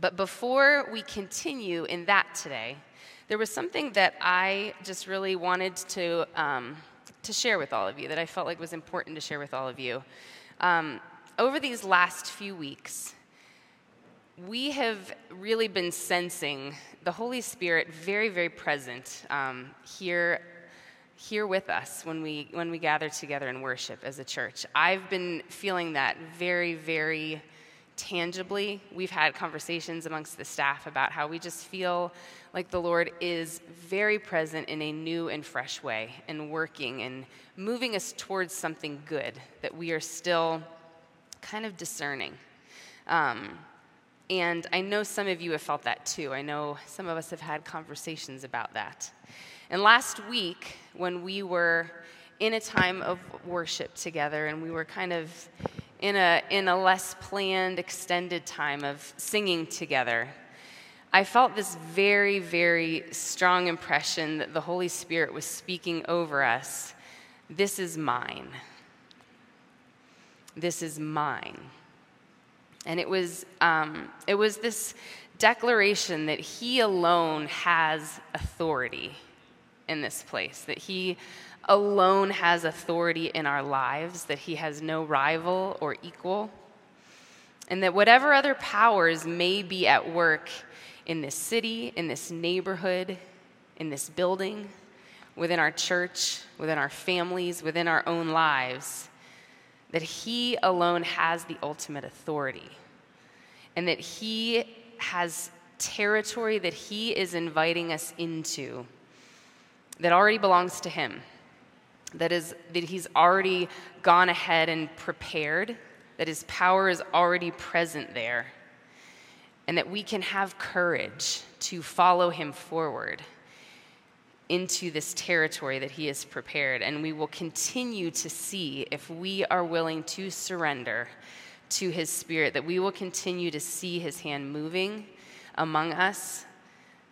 But before we continue in that today, there was something that I just really wanted to, um, to share with all of you that I felt like was important to share with all of you. Um, over these last few weeks, we have really been sensing the Holy Spirit very, very present um, here, here with us when we, when we gather together and worship as a church. I've been feeling that very, very tangibly. We've had conversations amongst the staff about how we just feel like the Lord is very present in a new and fresh way and working and moving us towards something good that we are still kind of discerning. Um, and I know some of you have felt that too. I know some of us have had conversations about that. And last week, when we were in a time of worship together and we were kind of in a, in a less planned, extended time of singing together, I felt this very, very strong impression that the Holy Spirit was speaking over us. This is mine. This is mine. And it was, um, it was this declaration that He alone has authority in this place, that He alone has authority in our lives, that He has no rival or equal, and that whatever other powers may be at work in this city, in this neighborhood, in this building, within our church, within our families, within our own lives, that He alone has the ultimate authority, and that He has territory that He is inviting us into that already belongs to Him, that, is, that He's already gone ahead and prepared, that His power is already present there, and that we can have courage to follow Him forward into this territory that He has prepared. And we will continue to see if we are willing to surrender to His Spirit, that we will continue to see His hand moving among us,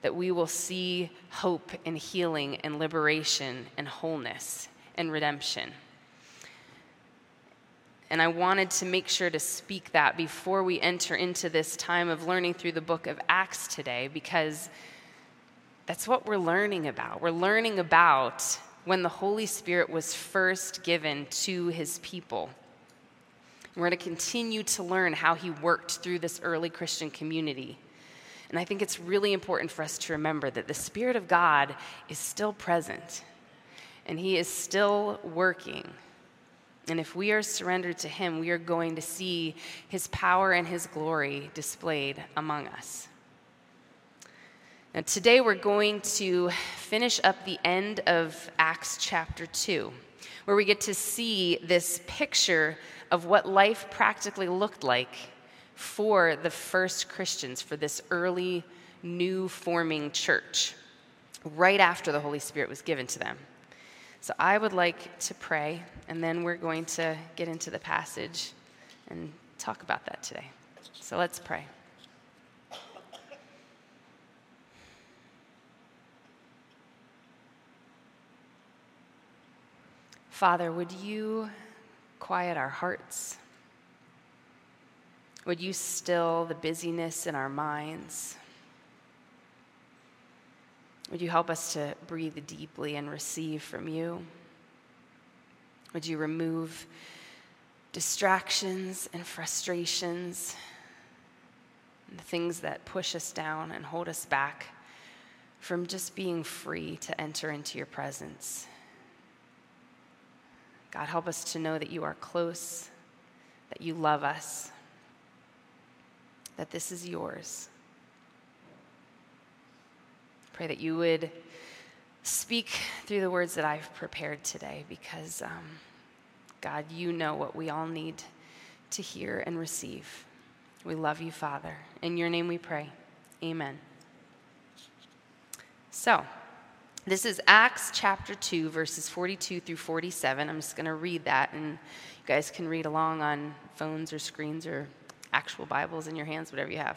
that we will see hope and healing and liberation and wholeness and redemption. And I wanted to make sure to speak that before we enter into this time of learning through the book of Acts today, because that's what we're learning about. We're learning about when the Holy Spirit was first given to his people. We're going to continue to learn how he worked through this early Christian community. And I think it's really important for us to remember that the Spirit of God is still present and he is still working. And if we are surrendered to him, we are going to see his power and his glory displayed among us. Now, today we're going to finish up the end of Acts chapter 2, where we get to see this picture of what life practically looked like for the first Christians, for this early new forming church, right after the Holy Spirit was given to them. So I would like to pray, and then we're going to get into the passage and talk about that today. So let's pray. Father, would you quiet our hearts? Would you still the busyness in our minds? Would you help us to breathe deeply and receive from you? Would you remove distractions and frustrations and the things that push us down and hold us back from just being free to enter into your presence? God, help us to know that you are close, that you love us, that this is yours. Pray that you would speak through the words that I've prepared today because, um, God, you know what we all need to hear and receive. We love you, Father. In your name we pray. Amen. So, this is Acts chapter 2, verses 42 through 47. I'm just going to read that, and you guys can read along on phones or screens or actual Bibles in your hands, whatever you have.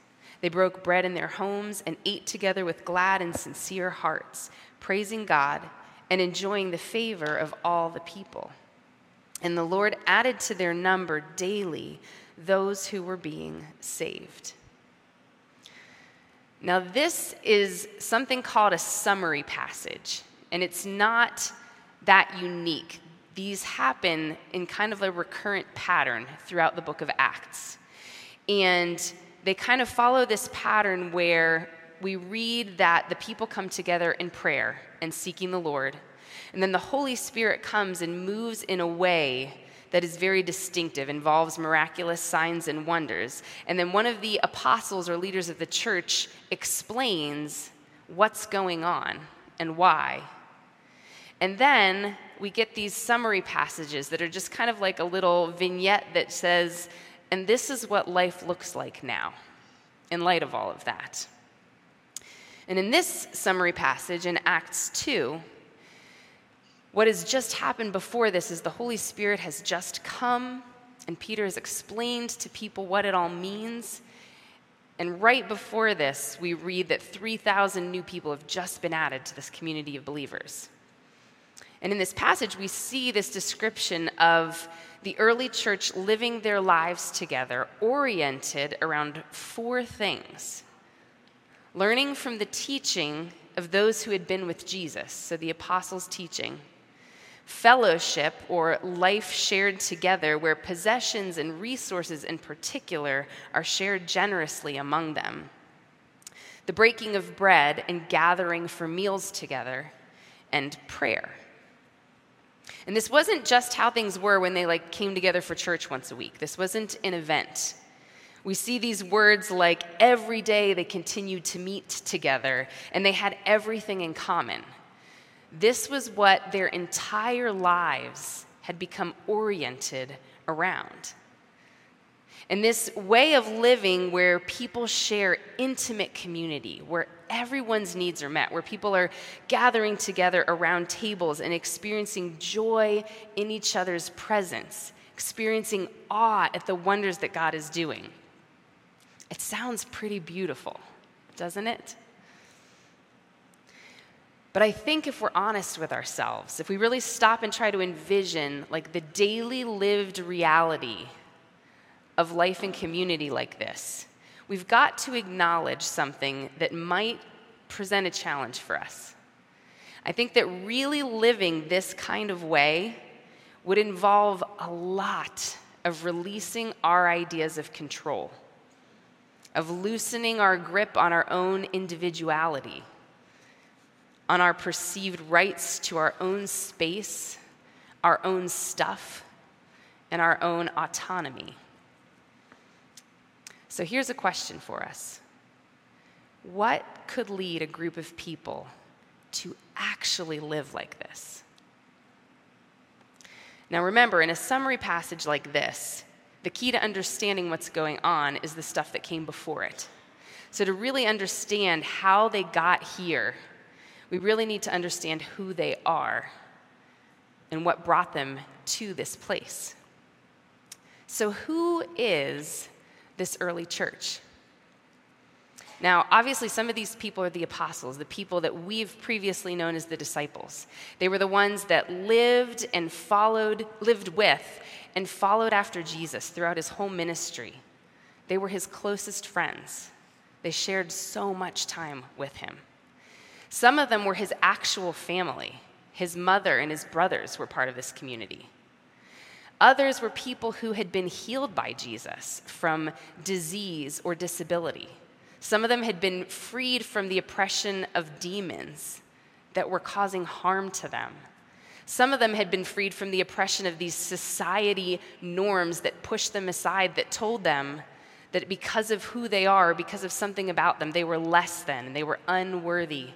They broke bread in their homes and ate together with glad and sincere hearts, praising God and enjoying the favor of all the people. And the Lord added to their number daily those who were being saved. Now, this is something called a summary passage, and it's not that unique. These happen in kind of a recurrent pattern throughout the book of Acts. And they kind of follow this pattern where we read that the people come together in prayer and seeking the Lord. And then the Holy Spirit comes and moves in a way that is very distinctive, involves miraculous signs and wonders. And then one of the apostles or leaders of the church explains what's going on and why. And then we get these summary passages that are just kind of like a little vignette that says, and this is what life looks like now, in light of all of that. And in this summary passage in Acts 2, what has just happened before this is the Holy Spirit has just come, and Peter has explained to people what it all means. And right before this, we read that 3,000 new people have just been added to this community of believers. And in this passage, we see this description of the early church living their lives together, oriented around four things learning from the teaching of those who had been with Jesus, so the apostles' teaching fellowship or life shared together, where possessions and resources in particular are shared generously among them. The breaking of bread and gathering for meals together, and prayer. And this wasn't just how things were when they like came together for church once a week. This wasn't an event. We see these words like every day they continued to meet together and they had everything in common. This was what their entire lives had become oriented around. And this way of living where people share intimate community, where everyone's needs are met, where people are gathering together around tables and experiencing joy in each other's presence, experiencing awe at the wonders that God is doing. It sounds pretty beautiful, doesn't it? But I think if we're honest with ourselves, if we really stop and try to envision like the daily lived reality of life and community like this, we've got to acknowledge something that might present a challenge for us. I think that really living this kind of way would involve a lot of releasing our ideas of control, of loosening our grip on our own individuality on our perceived rights to our own space, our own stuff, and our own autonomy. So here's a question for us What could lead a group of people to actually live like this? Now, remember, in a summary passage like this, the key to understanding what's going on is the stuff that came before it. So, to really understand how they got here, we really need to understand who they are and what brought them to this place. So, who is this early church? Now, obviously, some of these people are the apostles, the people that we've previously known as the disciples. They were the ones that lived and followed, lived with, and followed after Jesus throughout his whole ministry. They were his closest friends. They shared so much time with him. Some of them were his actual family. His mother and his brothers were part of this community. Others were people who had been healed by Jesus from disease or disability. Some of them had been freed from the oppression of demons that were causing harm to them. Some of them had been freed from the oppression of these society norms that pushed them aside, that told them that because of who they are, because of something about them, they were less than and they were unworthy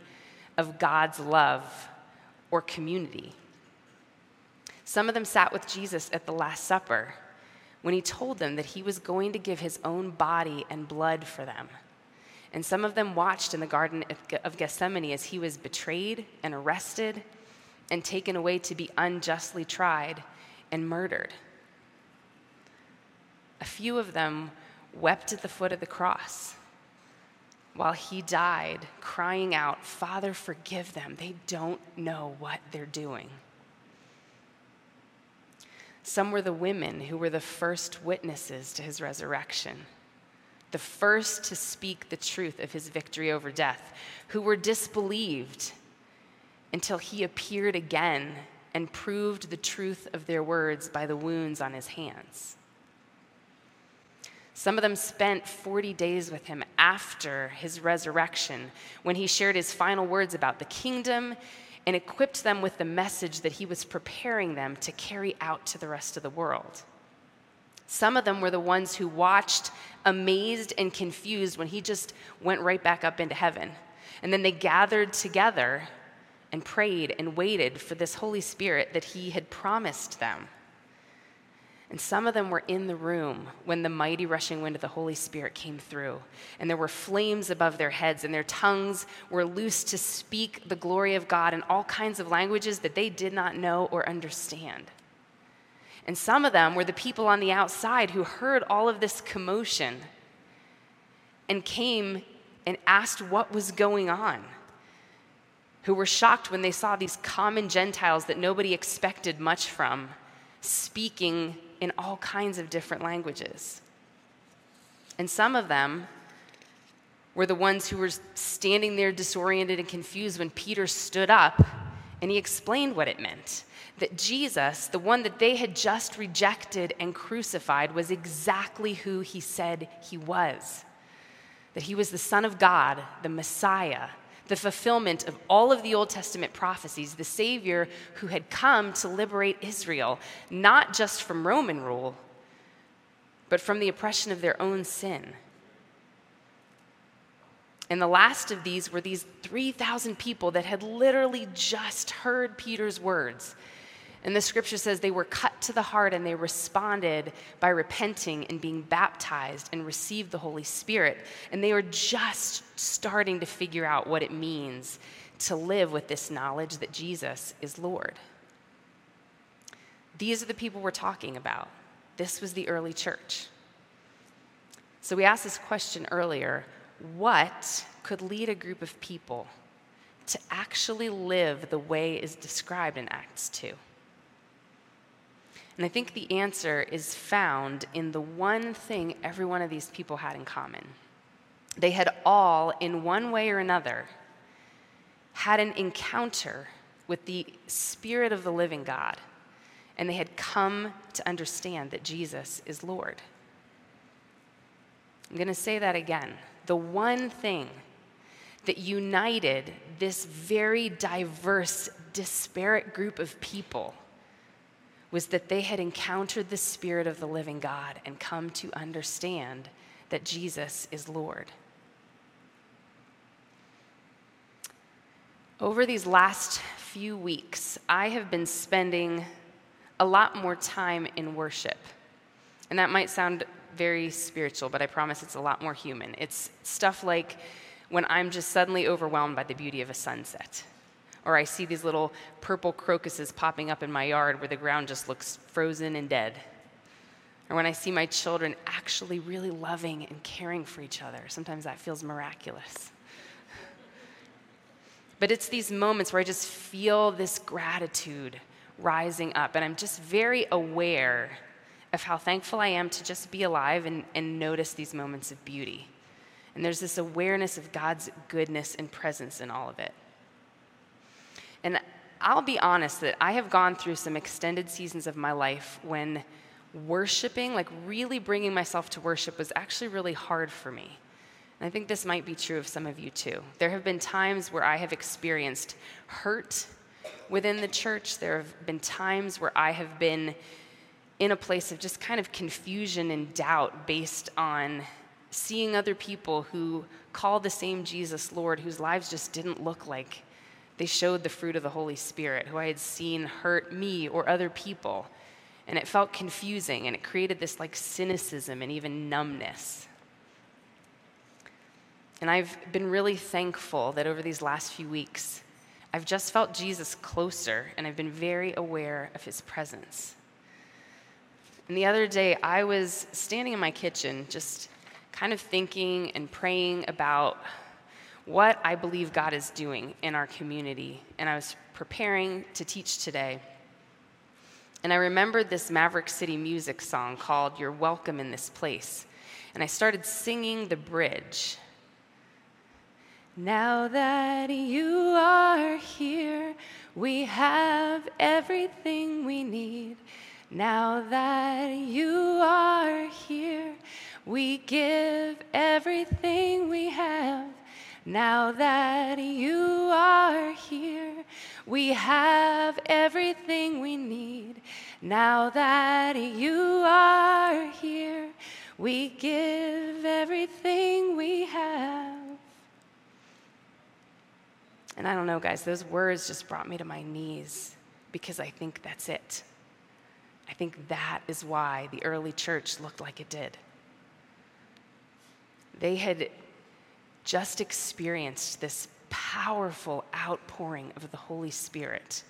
of God's love or community. Some of them sat with Jesus at the Last Supper when he told them that he was going to give his own body and blood for them. And some of them watched in the Garden of Gethsemane as he was betrayed and arrested and taken away to be unjustly tried and murdered. A few of them wept at the foot of the cross while he died, crying out, Father, forgive them. They don't know what they're doing. Some were the women who were the first witnesses to his resurrection, the first to speak the truth of his victory over death, who were disbelieved until he appeared again and proved the truth of their words by the wounds on his hands. Some of them spent 40 days with him after his resurrection when he shared his final words about the kingdom and equipped them with the message that he was preparing them to carry out to the rest of the world. Some of them were the ones who watched, amazed and confused when he just went right back up into heaven. And then they gathered together and prayed and waited for this Holy Spirit that he had promised them. And some of them were in the room when the mighty rushing wind of the Holy Spirit came through. And there were flames above their heads, and their tongues were loosed to speak the glory of God in all kinds of languages that they did not know or understand. And some of them were the people on the outside who heard all of this commotion and came and asked what was going on, who were shocked when they saw these common Gentiles that nobody expected much from speaking in all kinds of different languages. And some of them were the ones who were standing there disoriented and confused when Peter stood up and he explained what it meant that Jesus, the one that they had just rejected and crucified, was exactly who he said he was. That he was the Son of God, the Messiah, the fulfillment of all of the Old Testament prophecies, the Savior who had come to liberate Israel, not just from Roman rule, but from the oppression of their own sin. And the last of these were these 3,000 people that had literally just heard Peter's words and the scripture says they were cut to the heart and they responded by repenting and being baptized and received the Holy Spirit. And they were just starting to figure out what it means to live with this knowledge that Jesus is Lord. These are the people we're talking about. This was the early church. So we asked this question earlier what could lead a group of people to actually live the way is described in Acts 2? And I think the answer is found in the one thing every one of these people had in common. They had all, in one way or another, had an encounter with the Spirit of the living God, and they had come to understand that Jesus is Lord. I'm going to say that again. The one thing that united this very diverse, disparate group of people was that they had encountered the Spirit of the living God and come to understand that Jesus is Lord. Over these last few weeks, I have been spending a lot more time in worship. And that might sound very spiritual, but I promise it's a lot more human. It's stuff like when I'm just suddenly overwhelmed by the beauty of a sunset or I see these little purple crocuses popping up in my yard where the ground just looks frozen and dead. Or when I see my children actually really loving and caring for each other, sometimes that feels miraculous. But it's these moments where I just feel this gratitude rising up, and I'm just very aware of how thankful I am to just be alive and, and notice these moments of beauty. And there's this awareness of God's goodness and presence in all of it. And I'll be honest that I have gone through some extended seasons of my life when worshiping, like really bringing myself to worship, was actually really hard for me. And I think this might be true of some of you too. There have been times where I have experienced hurt within the church. There have been times where I have been in a place of just kind of confusion and doubt based on seeing other people who call the same Jesus Lord, whose lives just didn't look like they showed the fruit of the Holy Spirit, who I had seen hurt me or other people. And it felt confusing, and it created this like cynicism and even numbness. And I've been really thankful that over these last few weeks, I've just felt Jesus closer and I've been very aware of his presence. And the other day, I was standing in my kitchen just kind of thinking and praying about what I believe God is doing in our community. And I was preparing to teach today. And I remembered this Maverick City music song called You're Welcome in This Place. And I started singing the bridge. Now that you are here, we have everything we need. Now that you are here, we give everything we have. Now that you are here, we have everything we need. Now that you are here, we give everything we have. And I don't know, guys, those words just brought me to my knees because I think that's it. I think that is why the early church looked like it did. They had just experienced this powerful outpouring of the Holy Spirit.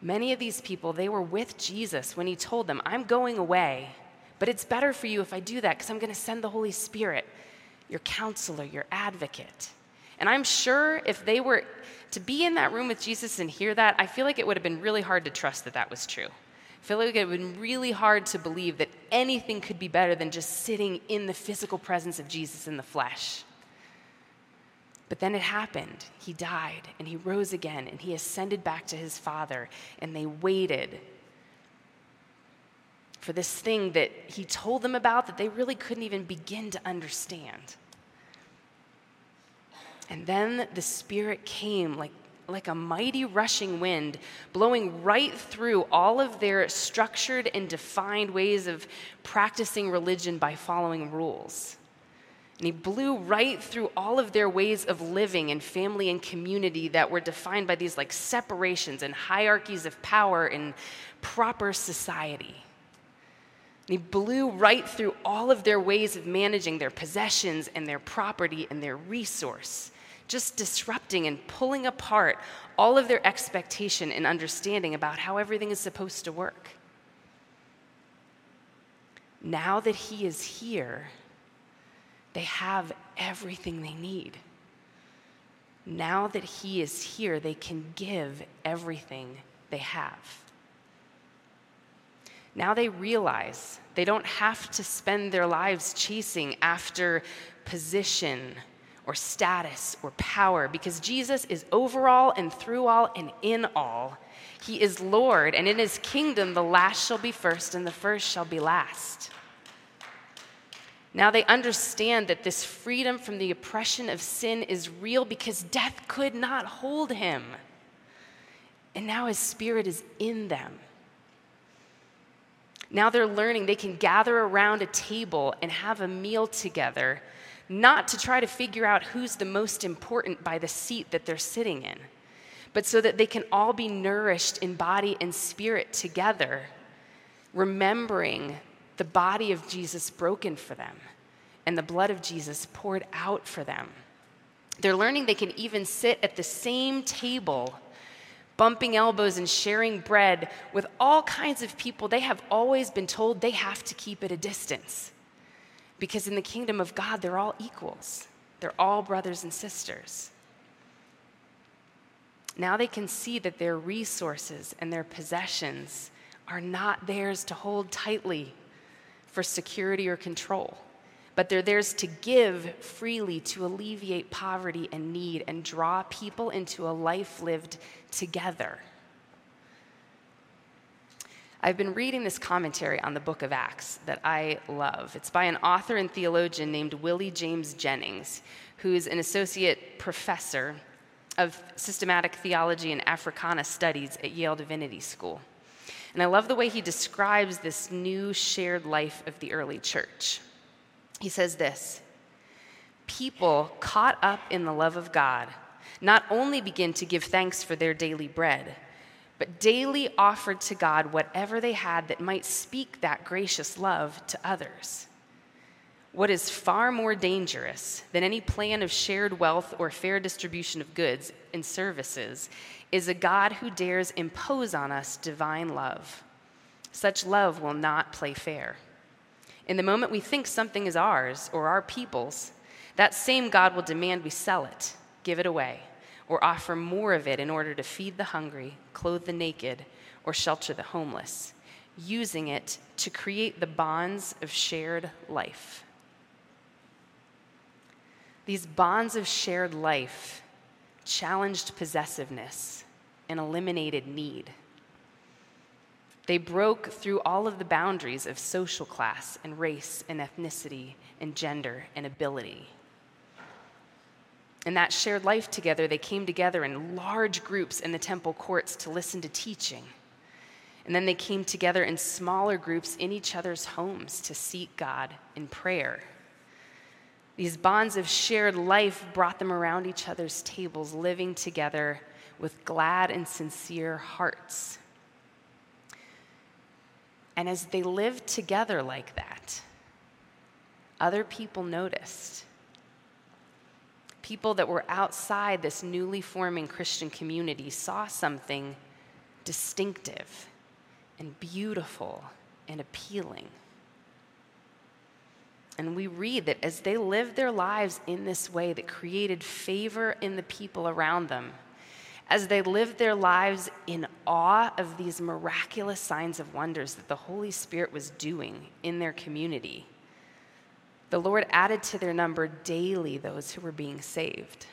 Many of these people, they were with Jesus when he told them, I'm going away, but it's better for you if I do that because I'm going to send the Holy Spirit, your counselor, your advocate. And I'm sure if they were to be in that room with Jesus and hear that, I feel like it would have been really hard to trust that that was true. I feel like it would have been really hard to believe that anything could be better than just sitting in the physical presence of Jesus in the flesh. But then it happened. He died and he rose again and he ascended back to his Father, and they waited for this thing that he told them about that they really couldn't even begin to understand. And then the Spirit came like, like a mighty rushing wind, blowing right through all of their structured and defined ways of practicing religion by following rules. And he blew right through all of their ways of living and family and community that were defined by these like separations and hierarchies of power and proper society. And he blew right through all of their ways of managing their possessions and their property and their resource, just disrupting and pulling apart all of their expectation and understanding about how everything is supposed to work. Now that he is here, they have everything they need. Now that He is here, they can give everything they have. Now they realize they don't have to spend their lives chasing after position or status or power because Jesus is over all and through all and in all. He is Lord, and in his kingdom, the last shall be first and the first shall be last. Now they understand that this freedom from the oppression of sin is real because death could not hold him. And now his spirit is in them. Now they're learning they can gather around a table and have a meal together, not to try to figure out who's the most important by the seat that they're sitting in, but so that they can all be nourished in body and spirit together, remembering the body of Jesus broken for them and the blood of Jesus poured out for them. They're learning they can even sit at the same table, bumping elbows and sharing bread with all kinds of people they have always been told they have to keep at a distance. Because in the kingdom of God, they're all equals, they're all brothers and sisters. Now they can see that their resources and their possessions are not theirs to hold tightly for security or control, but they're theirs to give freely to alleviate poverty and need and draw people into a life lived together. I've been reading this commentary on the book of Acts that I love. It's by an author and theologian named Willie James Jennings, who's an associate professor of systematic theology and Africana studies at Yale Divinity School. And I love the way he describes this new shared life of the early church. He says this People caught up in the love of God not only begin to give thanks for their daily bread, but daily offered to God whatever they had that might speak that gracious love to others. What is far more dangerous than any plan of shared wealth or fair distribution of goods and services is a God who dares impose on us divine love. Such love will not play fair. In the moment we think something is ours or our people's, that same God will demand we sell it, give it away, or offer more of it in order to feed the hungry, clothe the naked, or shelter the homeless, using it to create the bonds of shared life. These bonds of shared life challenged possessiveness and eliminated need. They broke through all of the boundaries of social class and race and ethnicity and gender and ability. In that shared life together, they came together in large groups in the temple courts to listen to teaching. And then they came together in smaller groups in each other's homes to seek God in prayer these bonds of shared life brought them around each other's tables, living together with glad and sincere hearts. And as they lived together like that, other people noticed. People that were outside this newly forming Christian community saw something distinctive and beautiful and appealing. And we read that as they lived their lives in this way that created favor in the people around them, as they lived their lives in awe of these miraculous signs of wonders that the Holy Spirit was doing in their community, the Lord added to their number daily those who were being saved.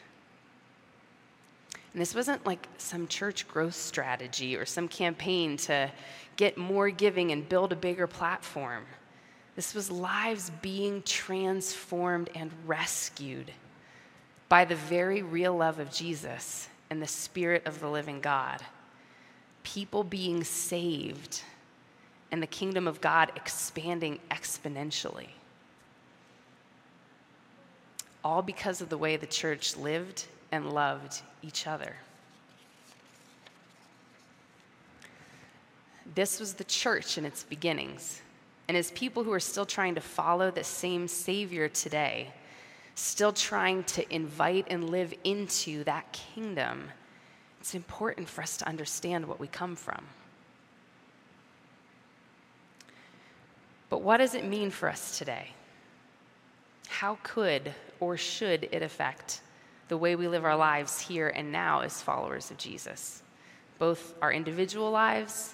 And this wasn't like some church growth strategy or some campaign to get more giving and build a bigger platform. This was lives being transformed and rescued by the very real love of Jesus and the Spirit of the living God. People being saved and the kingdom of God expanding exponentially. All because of the way the church lived and loved each other. This was the church in its beginnings. And as people who are still trying to follow the same Savior today, still trying to invite and live into that kingdom, it's important for us to understand what we come from. But what does it mean for us today? How could or should it affect the way we live our lives here and now as followers of Jesus, both our individual lives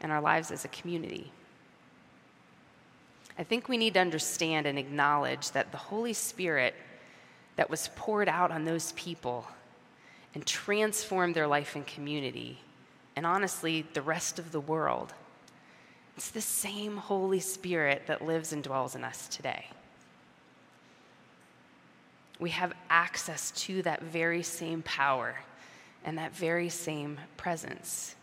and our lives as a community? I think we need to understand and acknowledge that the Holy Spirit that was poured out on those people and transformed their life and community, and honestly, the rest of the world, it's the same Holy Spirit that lives and dwells in us today. We have access to that very same power and that very same presence.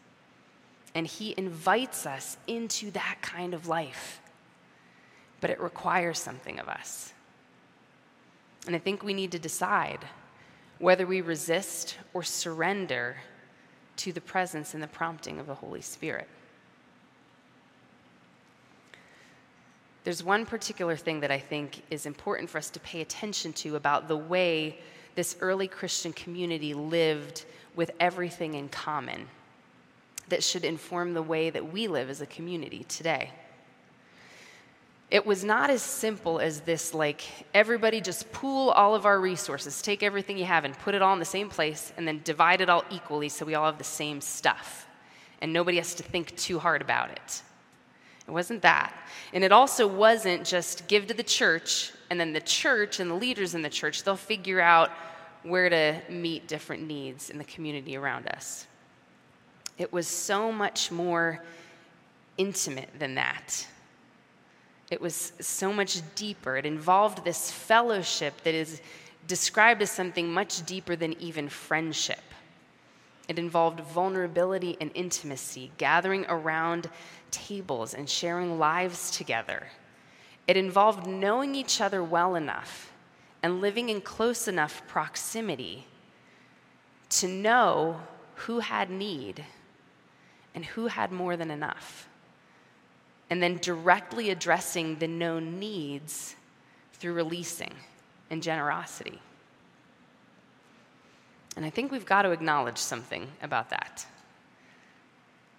And He invites us into that kind of life but it requires something of us. And I think we need to decide whether we resist or surrender to the presence and the prompting of the Holy Spirit. There's one particular thing that I think is important for us to pay attention to about the way this early Christian community lived with everything in common that should inform the way that we live as a community today it was not as simple as this like everybody just pool all of our resources take everything you have and put it all in the same place and then divide it all equally so we all have the same stuff. And nobody has to think too hard about it. It wasn't that. And it also wasn't just give to the church and then the church and the leaders in the church they'll figure out where to meet different needs in the community around us. It was so much more intimate than that it was so much deeper. It involved this fellowship that is described as something much deeper than even friendship. It involved vulnerability and intimacy, gathering around tables and sharing lives together. It involved knowing each other well enough and living in close enough proximity to know who had need and who had more than enough and then directly addressing the known needs through releasing and generosity. And I think we've got to acknowledge something about that.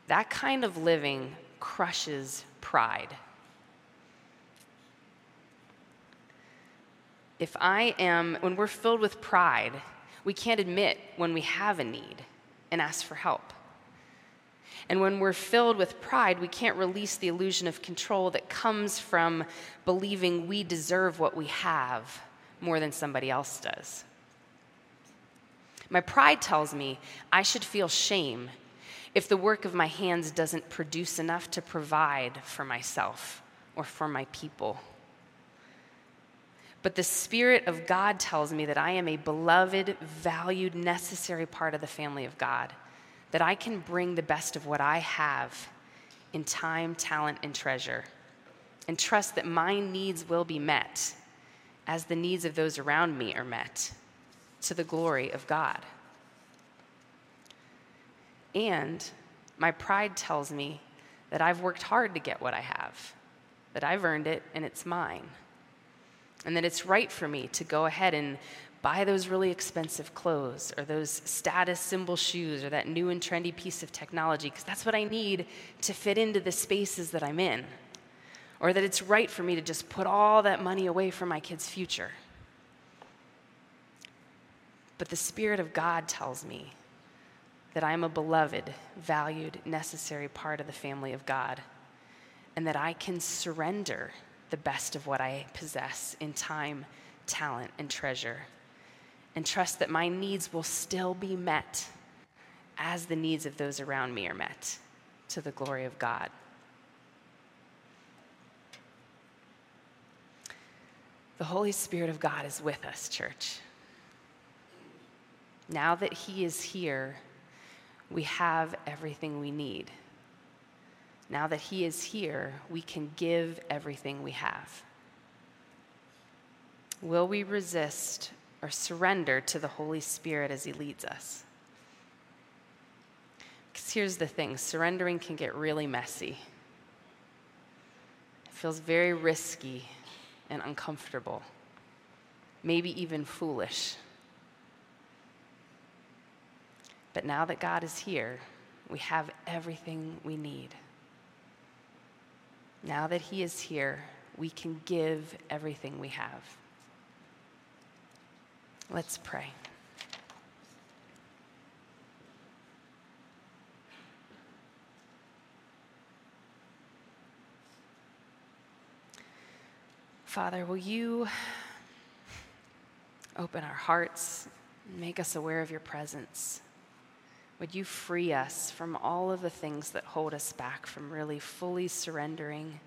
That kind of living crushes pride. If I am, when we're filled with pride, we can't admit when we have a need and ask for help. And when we're filled with pride, we can't release the illusion of control that comes from believing we deserve what we have more than somebody else does. My pride tells me I should feel shame if the work of my hands doesn't produce enough to provide for myself or for my people. But the Spirit of God tells me that I am a beloved, valued, necessary part of the family of God, that I can bring the best of what I have in time, talent, and treasure, and trust that my needs will be met as the needs of those around me are met to the glory of God. And my pride tells me that I've worked hard to get what I have, that I've earned it and it's mine and that it's right for me to go ahead and buy those really expensive clothes or those status symbol shoes or that new and trendy piece of technology because that's what I need to fit into the spaces that I'm in. Or that it's right for me to just put all that money away for my kids' future. But the Spirit of God tells me that I am a beloved, valued, necessary part of the family of God, and that I can surrender the best of what I possess in time, talent, and treasure, and trust that my needs will still be met as the needs of those around me are met to the glory of God. The Holy Spirit of God is with us, church. Now that He is here, we have everything we need. Now that He is here, we can give everything we have. Will we resist or surrender to the Holy Spirit as He leads us? Because here's the thing surrendering can get really messy. It feels very risky and uncomfortable, maybe even foolish. But now that God is here, we have everything we need. Now that He is here, we can give everything we have. Let's pray. Father, will you open our hearts and make us aware of your presence? Would you free us from all of the things that hold us back from really fully surrendering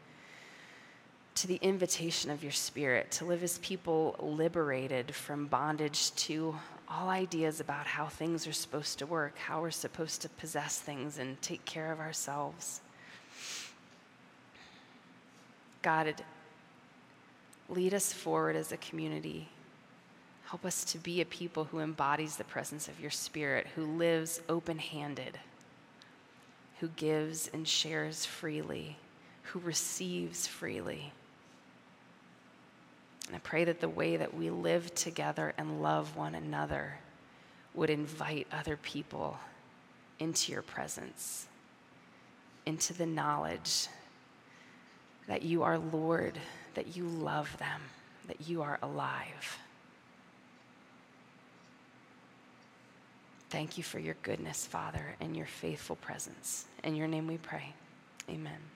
to the invitation of your Spirit to live as people liberated from bondage to all ideas about how things are supposed to work, how we're supposed to possess things and take care of ourselves? God, lead us forward as a community Help us to be a people who embodies the presence of your Spirit, who lives open handed, who gives and shares freely, who receives freely. And I pray that the way that we live together and love one another would invite other people into your presence, into the knowledge that you are Lord, that you love them, that you are alive. Thank you for your goodness, Father, and your faithful presence. In your name we pray. Amen.